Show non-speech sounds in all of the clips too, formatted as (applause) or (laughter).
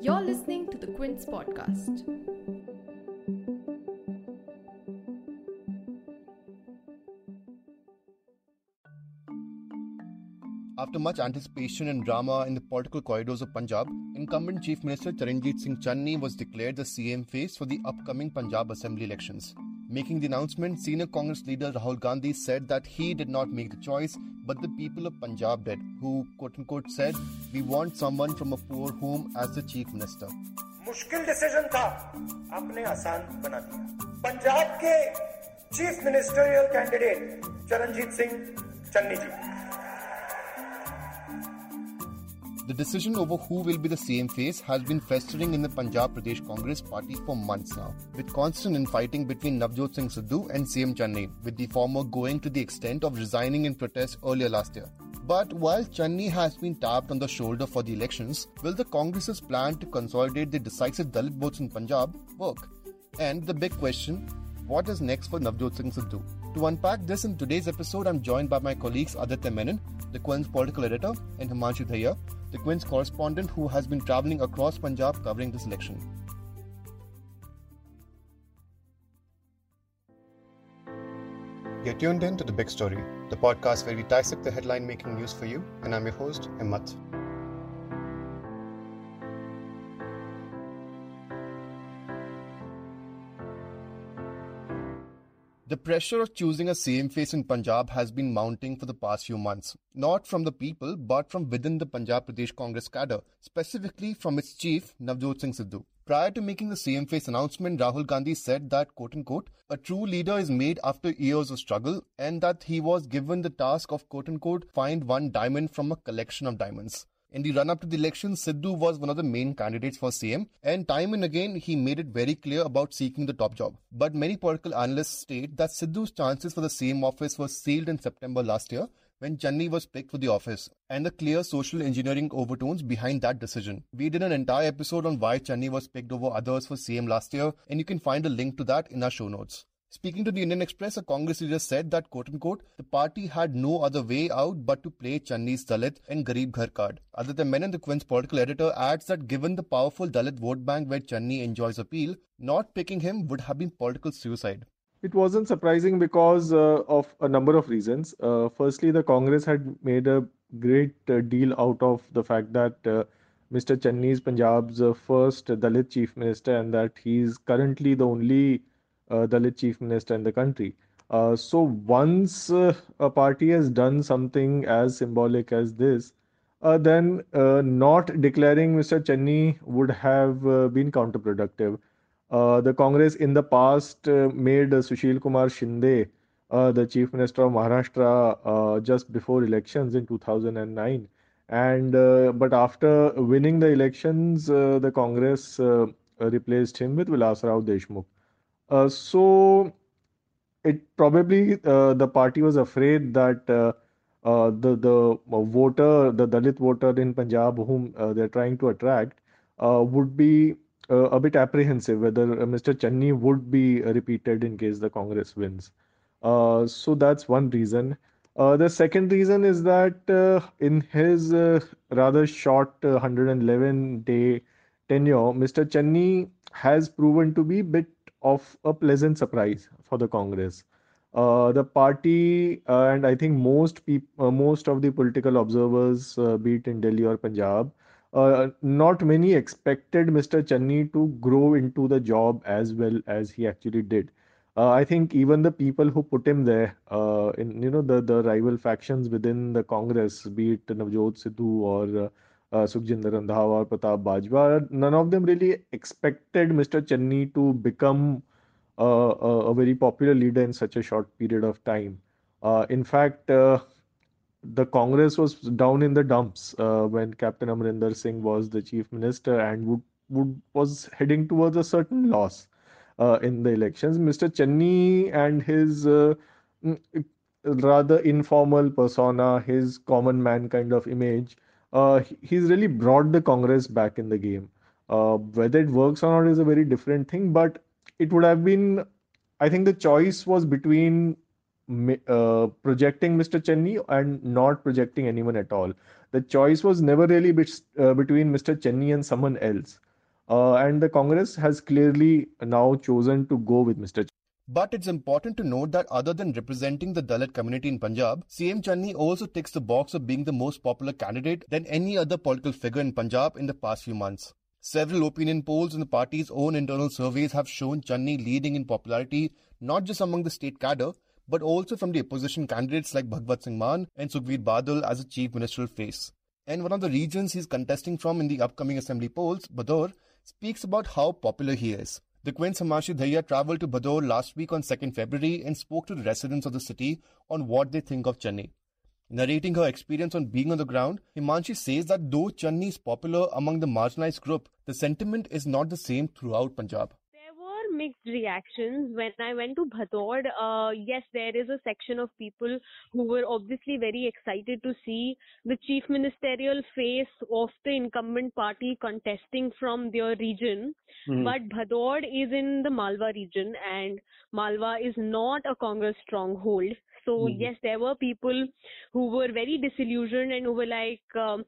You're listening to the Quint podcast. After much anticipation and drama in the political corridors of Punjab, incumbent Chief Minister Charanjit Singh Channi was declared the CM face for the upcoming Punjab Assembly elections. Making the announcement, senior Congress leader Rahul Gandhi said that he did not make the choice, but the people of Punjab did, who, quote unquote, said, We want someone from a poor home as the chief minister. मुश्किल decision था आपने आसान बना दिया पंजाब के chief ministerial candidate Charanjit Singh Channi ji The decision over who will be the CM face has been festering in the Punjab Pradesh Congress party for months now, with constant infighting between Navjot Singh Sidhu and CM Chandrain, with the former going to the extent of resigning in protest earlier last year. But while Channi has been tapped on the shoulder for the elections, will the Congress's plan to consolidate the decisive Dalit votes in Punjab work? And the big question what is next for Navjot Singh Sidhu? To unpack this in today's episode, I'm joined by my colleagues Aditya Menon, the Quint's political editor, and Himanshi Dahiya, the Quint's correspondent who has been traveling across Punjab covering this election. You're tuned in to The Big Story, the podcast where we dissect the headline making news for you, and I'm your host, Himmat. The pressure of choosing a CM face in Punjab has been mounting for the past few months, not from the people, but from within the Punjab Pradesh Congress cadre, specifically from its chief, Navjot Singh Sidhu. Prior to making the CM face announcement, Rahul Gandhi said that, quote unquote, a true leader is made after years of struggle and that he was given the task of, quote unquote, find one diamond from a collection of diamonds. In the run up to the election, Sidhu was one of the main candidates for CM, and time and again he made it very clear about seeking the top job. But many political analysts state that Sidhu's chances for the CM office were sealed in September last year when Channi was picked for the office, and the clear social engineering overtones behind that decision. We did an entire episode on why Channi was picked over others for CM last year, and you can find a link to that in our show notes. Speaking to the Indian Express, a Congress leader said that, quote unquote, the party had no other way out but to play Channi's Dalit and Garib Ghar card. Aditya Menon, the Quint's political editor, adds that given the powerful Dalit vote bank where Channi enjoys appeal, not picking him would have been political suicide. It wasn't surprising because uh, of a number of reasons. Uh, firstly, the Congress had made a great uh, deal out of the fact that uh, Mr. Channi is Punjab's uh, first Dalit chief minister and that he's currently the only uh, Dalit chief minister in the country. Uh, so once uh, a party has done something as symbolic as this, uh, then uh, not declaring Mr. Channi would have uh, been counterproductive. The Congress in the past made Sushil Kumar Shinde the chief minister of Maharashtra just before elections in 2009. And uh, but after winning the elections, uh, the Congress uh, replaced him with Vilas Rao Deshmukh. Uh, so it probably uh, the party was afraid that uh, uh, the the voter, the Dalit voter in Punjab, whom uh, they're trying to attract, uh, would be uh, a bit apprehensive whether uh, Mr. Channi would be repeated in case the Congress wins. Uh, so that's one reason. Uh, the second reason is that uh, in his uh, rather short uh, 111 day tenure, Mr. Channi has proven to be a bit of a pleasant surprise for the Congress. Uh, the party uh, and I think most peop- uh, most of the political observers, uh, be it in Delhi or Punjab, uh, not many expected Mr. Channi to grow into the job as well as he actually did. Uh, I think even the people who put him there, in you know the the rival factions within the Congress, be it Navjot Sidhu or uh, Sukhjinder Randhawa or Pratap Bajwa, none of them really expected Mr. Channi to become uh, a, a very popular leader in such a short period of time. Uh, in fact, uh, the Congress was down in the dumps uh, when Captain Amarinder Singh was the chief minister and would, would was heading towards a certain loss uh, in the elections. Mr. Channi and his mm, rather informal persona, his common man kind of image, he's really brought the Congress back in the game. Uh, whether it works or not is a very different thing, but it would have been, I think the choice was between uh, projecting Mr. Channi and not projecting anyone at all. The choice was never really uh, between Mr. Channi and someone else. Uh, and the Congress has clearly now chosen to go with Mr. But it's important to note that other than representing the Dalit community in Punjab, CM Channi also ticks the box of being the most popular candidate than any other political figure in Punjab in the past few months. Several opinion polls and the party's own internal surveys have shown Channi leading in popularity not just among the state cadre, but also from the opposition candidates like Bhagwant Singh Mann and Sukhbir Badal as a chief ministerial face. And one of the regions he's contesting from in the upcoming assembly polls, Bhadaur, speaks about how popular he is. The Quint Himanshi Dahiya travelled to Bhadaur last week on 2nd February and spoke to the residents of the city on what they think of Channi. Narrating her experience on being on the ground, Himanshi says that though Channi is popular among the marginalized group, the sentiment is not the same throughout Punjab mixed reactions when I went to Bhadaur. Uh, yes, there is a section of people who were obviously very excited to see the chief ministerial face of the incumbent party contesting from their region. Mm-hmm. But Bhadaur is in the Malwa region, and Malwa is not a Congress stronghold. So mm-hmm. yes, there were people who were very disillusioned and who were like. Um,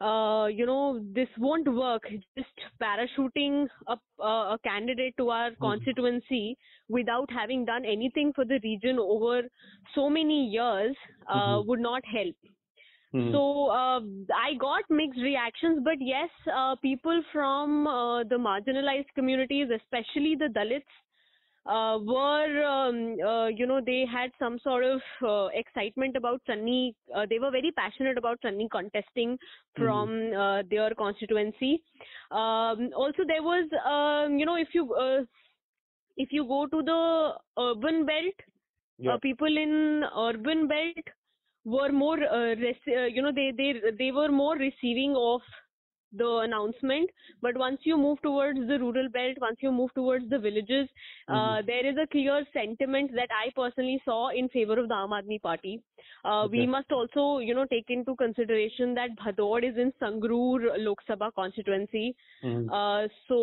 uh, you know, this won't work. Just parachuting a, a candidate to our mm-hmm. constituency without having done anything for the region over so many years uh, mm-hmm. would not help. Mm-hmm. So uh, I got mixed reactions, but yes, uh, people from uh, the marginalized communities, especially the Dalits, uh, were, um, uh, you know, they had some sort of uh, excitement about Channi. Uh, they were very passionate about Channi contesting from mm-hmm. their constituency. Um, also, there was, um, you know, if you uh, if you go to the urban belt, yeah. people in urban belt were more, res- you know, they they they were more receiving of the announcement but once you move towards the rural belt once you move towards the villages uh, mm-hmm. uh, there is a clear sentiment that i personally saw in favor of the aam aadmi party uh, okay. we must also you know take into consideration that bhadaur is in sangrur lok sabha constituency mm-hmm. uh, so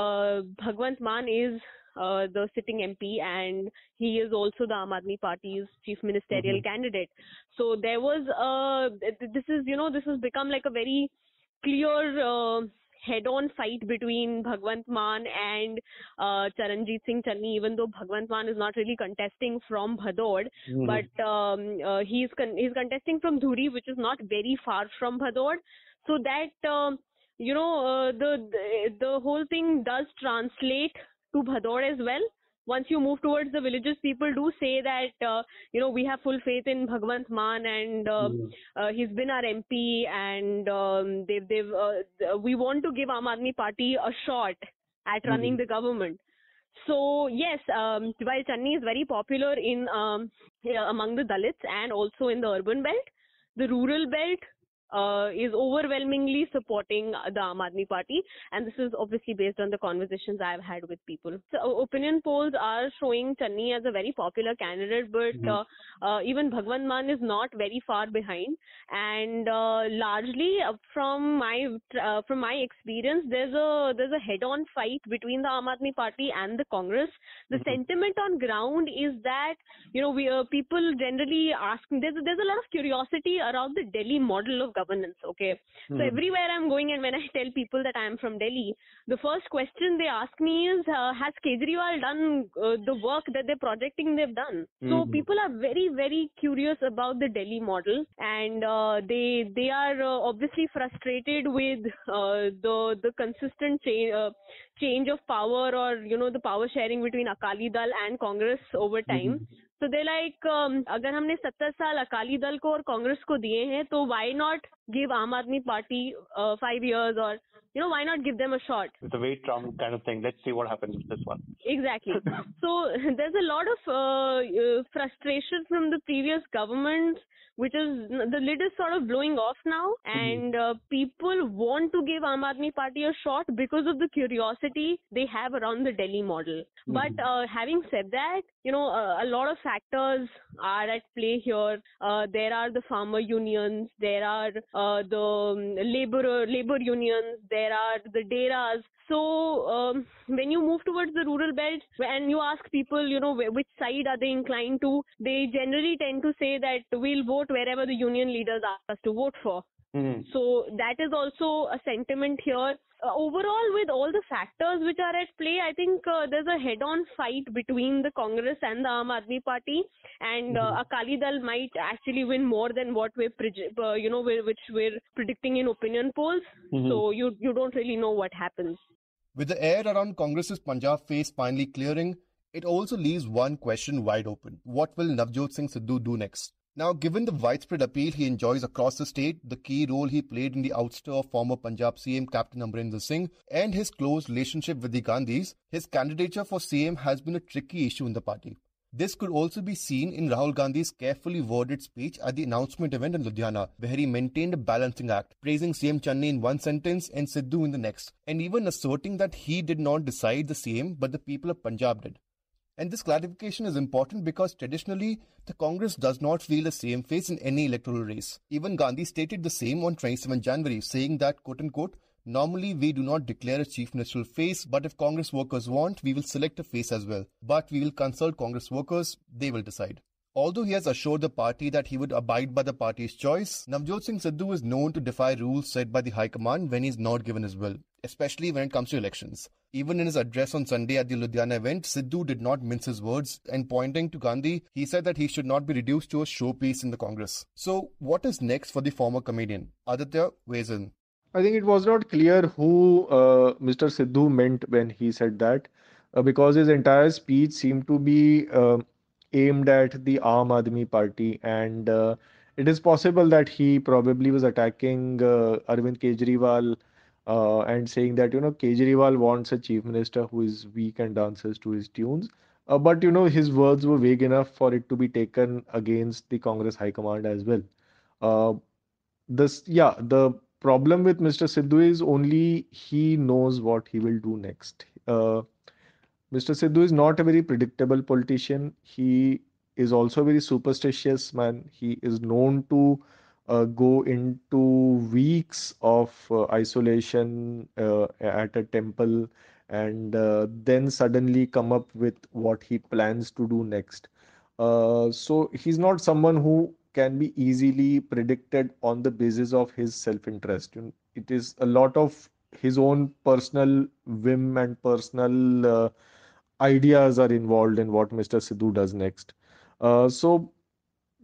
uh, bhagwant mann is uh, the sitting MP, and he is also the Aam Aadmi Party's chief ministerial mm-hmm. candidate. So there was, uh, this is, you know, this has become like a very clear uh, head-on fight between Bhagwant Mann and uh, Charanjit Singh Channi, even though Bhagwant Mann is not really contesting from Bhadaur, mm. but um, uh, he's con- he's contesting from Dhuri, which is not very far from Bhadaur. So that uh, you know uh, the, the the whole thing does translate to Bhadaur as well once you move towards the villages, people do say that uh, you know we have full faith in Bhagwant Mann and uh, mm. uh, he's been our MP and um, they've they've uh, we want to give Aam Aadmi Party a shot at hmm. running mm. the government. So yes, um, while Channi is very popular in um, among the Dalits and also in the urban belt, the rural belt uh, is overwhelmingly supporting the Aam Aadmi Party, and this is obviously based on the conversations I've had with people. So, opinion polls are showing Channi as a very popular candidate, but mm-hmm. uh, uh, even Bhagwant Mann is not very far behind. And uh, largely, uh, from my uh, from my experience, there's a there's a head-on fight between the Aam Aadmi Party and the Congress. The mm-hmm. sentiment on ground is that you know we people generally ask. There's there's a lot of curiosity around the Delhi model of governance. Okay, mm-hmm. so hmm. everywhere I'm going and when I tell people that I'm from Delhi, the first question they ask me is, uh, has Kejriwal done uh, the work that they're projecting they've done? Mm-hmm. So people are very very curious about the Delhi model, and uh, they they are uh, obviously frustrated with uh, the the consistent change uh, change of power or you know the power sharing between Akali Dal and Congress over time. Mm-hmm. तो they like अगर हमने सत्तर साल अकाली दल को और कांग्रेस को दिए हैं तो why not give Aam Aadmi Party uh, five years or, you know, why not give them a shot? It's a wait Trump kind of thing. Let's see what happens with this one. Exactly. (laughs) so (laughs) there's a lot of uh, uh frustration from the previous governments, which is the lid is sort of blowing off now. Mm-hmm. And uh, people want to give Aam Aadmi Party a shot because of the curiosity they have around the Delhi model. Mm-hmm. But uh, having said that, you know, uh, a lot of factors are at play here. there are the farmer unions. There are uh, the um, labor labor unions, there are the deras. So um, when you move towards the rural belt and you ask people, you know, which side are they inclined to, they generally tend to say that we'll vote wherever the union leaders ask us to vote for. Mm-hmm. So that is also a sentiment here. Uh, overall, with all the factors which are at play, I think uh, there's a head-on fight between the Congress and the Aam Aadmi Party, and uh, Mhm. Akali Dal might actually win more than what we're, uh, you know, we're, which we're predicting in opinion polls. Mhm. So you you don't really know what happens. With the air around Congress's Punjab face finally clearing, it also leaves one question wide open. What will Navjot Singh Sidhu do next? Now, given the widespread appeal he enjoys across the state, the key role he played in the ouster of former Punjab CM Captain Amarinder Singh, and his close relationship with the Gandhis, his candidature for CM has been a tricky issue in the party. This could also be seen in Rahul Gandhi's carefully worded speech at the announcement event in Ludhiana, where he maintained a balancing act, praising CM Channi in one sentence and Sidhu in the next, and even asserting that he did not decide the CM but the people of Punjab did. And this clarification is important because traditionally, the Congress does not feel a CM face in any electoral race. Even Gandhi stated the same on 27 January, saying that, quote unquote, normally we do not declare a chief ministerial face, but if Congress workers want, we will select a face as well. But we will consult Congress workers, they will decide. Although he has assured the party that he would abide by the party's choice, Navjot Singh Sidhu is known to defy rules set by the High Command when he is not given his will, especially when it comes to elections. Even in his address on Sunday at the Ludhiana event, Sidhu did not mince his words, and pointing to Gandhi, he said that he should not be reduced to a showpiece in the Congress. So, what is next for the former comedian? Aditya weighs in. I think it was not clear who uh, Mr. Sidhu meant when he said that, uh, because his entire speech seemed to be uh, aimed at the Aam Aadmi Party, and uh, it is possible that he probably was attacking uh, Arvind Kejriwal uh, and saying that you know Kejriwal wants a chief minister who is weak and dances to his tunes. Uh, but you know his words were vague enough for it to be taken against the Congress High Command as well. Uh, this yeah the problem with Mr. Sidhu is only he knows what he will do next. Uh, Mr. Sidhu is not a very predictable politician. He is also a very superstitious man. He is known to uh, go into weeks of uh, isolation uh, at a temple and uh, then suddenly come up with what he plans to do next. Uh, so he's not someone who can be easily predicted on the basis of his self-interest. It is a lot of his own personal whim and personal uh, ideas are involved in what Mr. Sidhu does next. Uh, so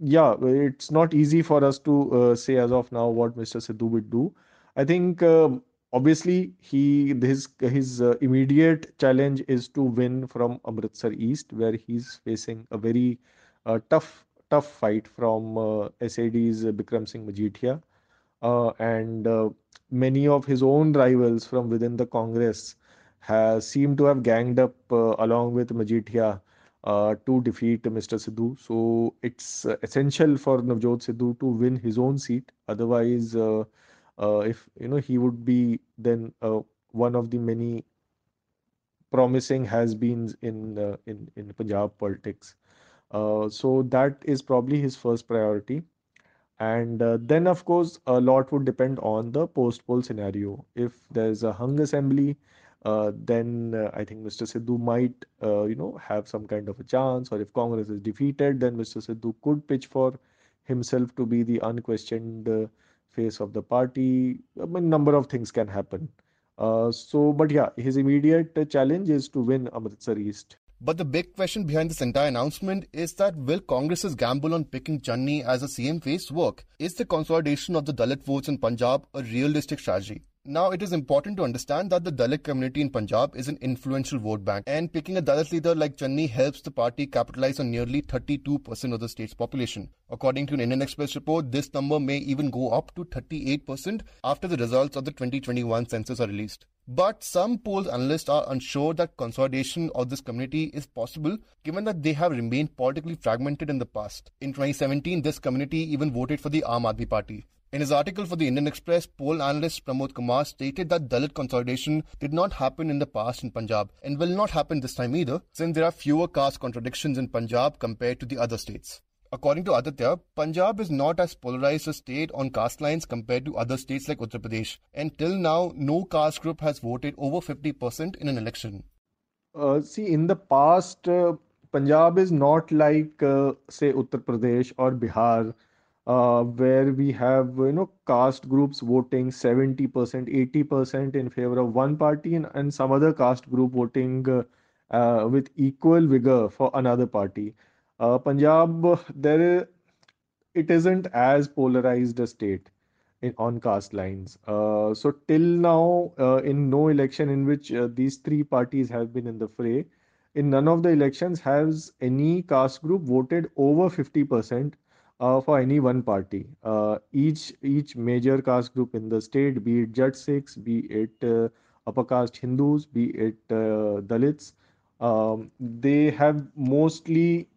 yeah, it's not easy for us to uh, say as of now what Mr. Sidhu would do. I think um obviously he his his uh, immediate challenge is to win from Amritsar East, where he's facing a very uh, tough tough fight from uh, SAD's Bikram Singh Majithia, uh, and many of his own rivals from within the Congress has seemed to have ganged up uh, along with Majithia uh, to defeat Mr. Sidhu. So it's uh, essential for Navjot Sidhu to win his own seat. Otherwise, uh, uh, if you know, he would be then uh, one of the many promising has-beens in uh, in in Punjab politics. Uh, so that is probably his first priority. And uh, then, of course, a lot would depend on the post-poll scenario. If there's a hung assembly, uh, then uh, I think Mr. Sidhu might, uh, you know, have some kind of a chance. Or if Congress is defeated, then Mr. Sidhu could pitch for himself to be the unquestioned uh, face of the party. I mean, number of things can happen. Uh, so, but yeah, his immediate challenge is to win Amritsar East. But the big question behind this entire announcement is that will Congress's gamble on picking Channi as a CM face work? Is the consolidation of the Dalit votes in Punjab a realistic strategy? Now, it is important to understand that the Dalit community in Punjab is an influential vote bank, and picking a Dalit leader like Channi helps the party capitalize on nearly 32% of the state's population. According to an Indian Express report, this number may even go up to 38% after the results of the 2021 census are released. But some polls analysts are unsure that consolidation of this community is possible given that they have remained politically fragmented in the past. In 2017, this community even voted for the Aam Aadmi Party. In his article for the Indian Express, poll analyst Pramod Kumar stated that Dalit consolidation did not happen in the past in Punjab and will not happen this time either, since there are fewer caste contradictions in Punjab compared to the other states. According to Aditya, Punjab is not as polarized a state on caste lines compared to other states like Uttar Pradesh. And till now, no caste group has voted over 50% in an election. Uh, see, in the past, uh, Punjab is not like, uh, say, Uttar Pradesh or Bihar, uh, where we have, you know, caste groups voting 70%, 80% in favor of one party and, and some other caste group voting uh, uh, with equal vigor for another party. Uh, Punjab, there, it isn't as polarized a state in on caste lines. Uh, so till now, uh, in no election in which these three parties have been in the fray, in none of the elections has any caste group voted over 50% uh, for any one party. Uh, each each major caste group in the state, be it Jat Sikhs, be it uh, upper caste Hindus, be it uh, Dalits, um, they have mostly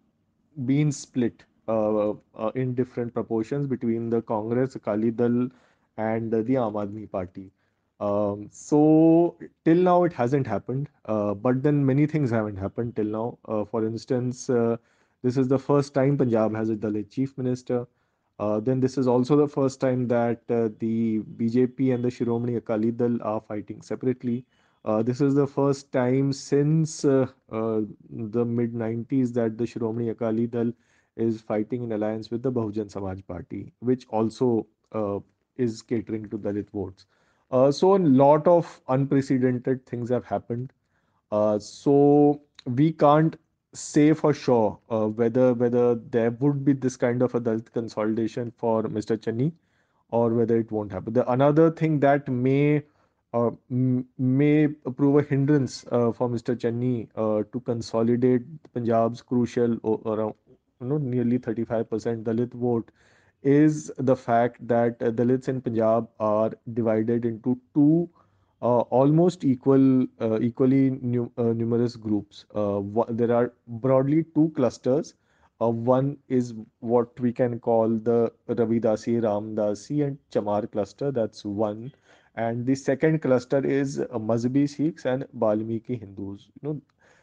been split uh, uh, in different proportions between the Congress, Akali Dal, and the Aam Party. Um, so till now it hasn't happened, but then many things haven't happened till now. For instance, this is the first time Punjab has a Dalit chief minister. Uh, then this is also the first time that uh, the BJP and the Shiromani Akali Dal are fighting separately. Uh, this is the first time since uh, uh, the mid 90s that the Shiromani Akali Dal is fighting in alliance with the Bahujan Samaj Party, which also uh, is catering to Dalit votes. So a lot of unprecedented things have happened. So we can't say for sure uh, whether whether there would be this kind of a Dalit consolidation for Mr. Channi or whether it won't happen. The another thing that may uh, may prove a hindrance uh, for Mr. Channi uh, to consolidate Punjab's crucial o- around you know nearly 35% Dalit vote is the fact that uh, Dalits in Punjab are divided into two uh, almost equal, uh, equally nu- uh, numerous groups. Uh, wha- there are broadly two clusters. Uh, one is what we can call the Ravidasi, Ramdasi, and Chamar cluster. That's one. And the second cluster is uh, Mazhabi Sikhs and Balmiki Hindus. You know,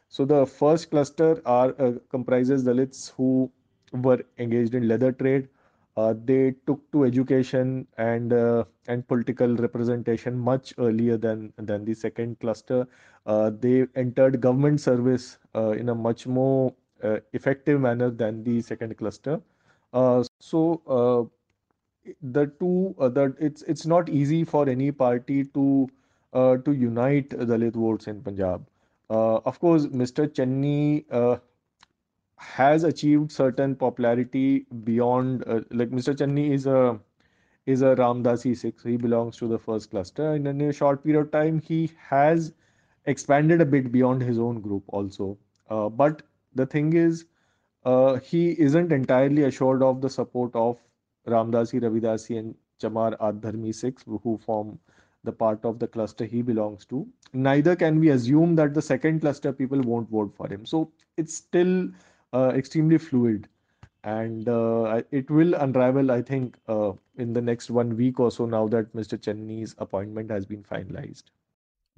so the first cluster are uh, comprises Dalits who were engaged in leather trade uh, they took to education and uh, and political representation much earlier than than the second cluster. Uh, they entered government service uh, in a much more uh, effective manner than the second cluster. Uh, so the two that it's it's not easy for any party to to unite Dalit votes in Punjab. Of course, Mr. Channi uh, has achieved certain popularity beyond uh, like Mr. Channi is a is a Ramdasi Sikh. He belongs to the first cluster. And in a short period of time, he has expanded a bit beyond his own group also. Uh, but the thing is, uh, he isn't entirely assured of the support of Ramdasi, Ravidasi, and Chamar Adharmi Sikhs who form the part of the cluster he belongs to. Neither can we assume that the second cluster people won't vote for him. So it's still extremely fluid and uh, it will unravel i think uh, in the next one week or so now that mr channi's appointment has been finalized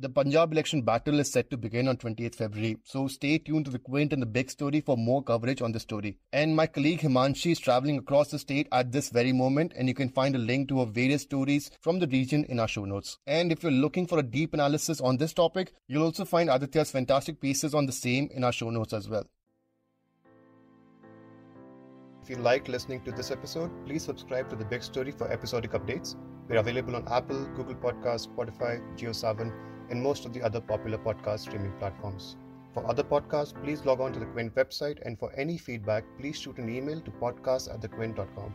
The Punjab election battle is set to begin on 28th February, so stay tuned to the Quint and the Big Story for more coverage on the story. And my colleague Himanshi is traveling across the state at this very moment, and you can find a link to her various stories from the region in our show notes. And if you're looking for a deep analysis on this topic, you'll also find Aditya's fantastic pieces on the same in our show notes as well. If you liked listening to this episode, please subscribe to The Big Story for episodic updates. We're available on Apple, Google Podcasts, Spotify, JioSaavn, and most of the other popular podcast streaming platforms. For other podcasts, please log on to the Quint website, and for any feedback, please shoot an email to podcast at thequint.com.